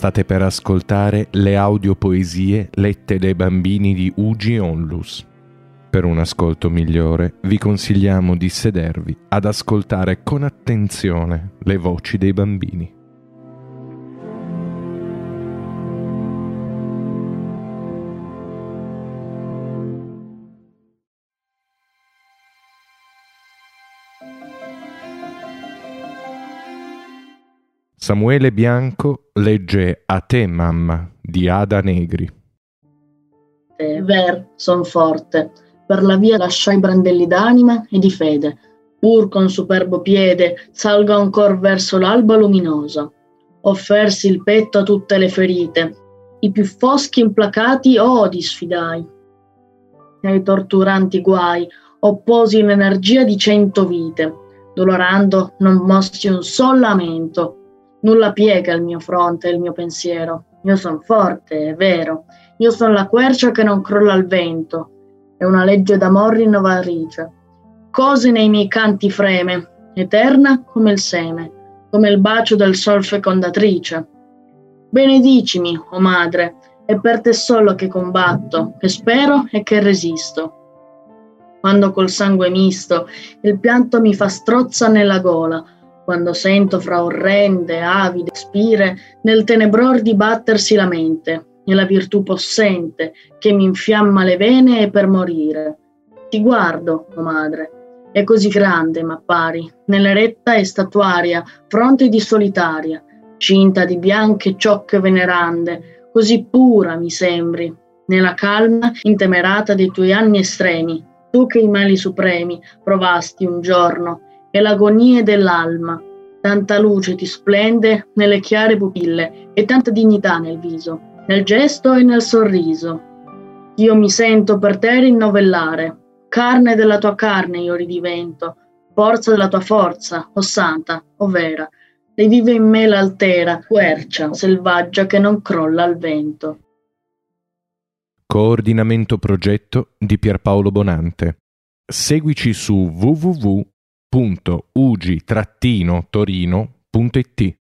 State per ascoltare le audiopoesie lette dai bambini di Ugi Onlus. Per un ascolto migliore vi consigliamo di sedervi ad ascoltare con attenzione le voci dei bambini. Samuele Bianco legge A te, mamma, di Ada Negri. Ver, son forte, per la via lasciai brandelli d'anima e di fede, pur con superbo piede salgo ancor verso l'alba luminosa. Offersi il petto a tutte le ferite, i più foschi implacati odi sfidai. Ai torturanti guai opposi l'energia di cento vite, dolorando non mossi un sol lamento, Nulla piega il mio fronte e il mio pensiero. Io sono forte, è vero. Io sono la quercia che non crolla al vento. È una legge d'amor rinnovatrice. Cose nei miei canti freme, eterna come il seme, come il bacio del sol fecondatrice. Benedicimi, o oh madre, è per te solo che combatto, che spero e che resisto. Quando col sangue misto il pianto mi fa strozza nella gola, quando sento fra orrende, avide spire nel tenebror dibattersi la mente e la virtù possente che mi infiamma le vene e per morire. Ti guardo, o oh madre, è così grande m'appari, nell'eretta e statuaria fronte di solitaria, cinta di bianche ciocche venerande, così pura mi sembri, nella calma intemerata dei tuoi anni estremi, tu che i mali supremi provasti un giorno e l'agonia dell'alma. Tanta luce ti splende nelle chiare pupille e tanta dignità nel viso, nel gesto e nel sorriso. Io mi sento per te rinnovellare, carne della tua carne io ridivento, forza della tua forza, o santa, o vera. Rivive in me l'altera, quercia, selvaggia che non crolla al vento. Coordinamento progetto di Pierpaolo Bonante. Seguici su www www.ugi-torino.it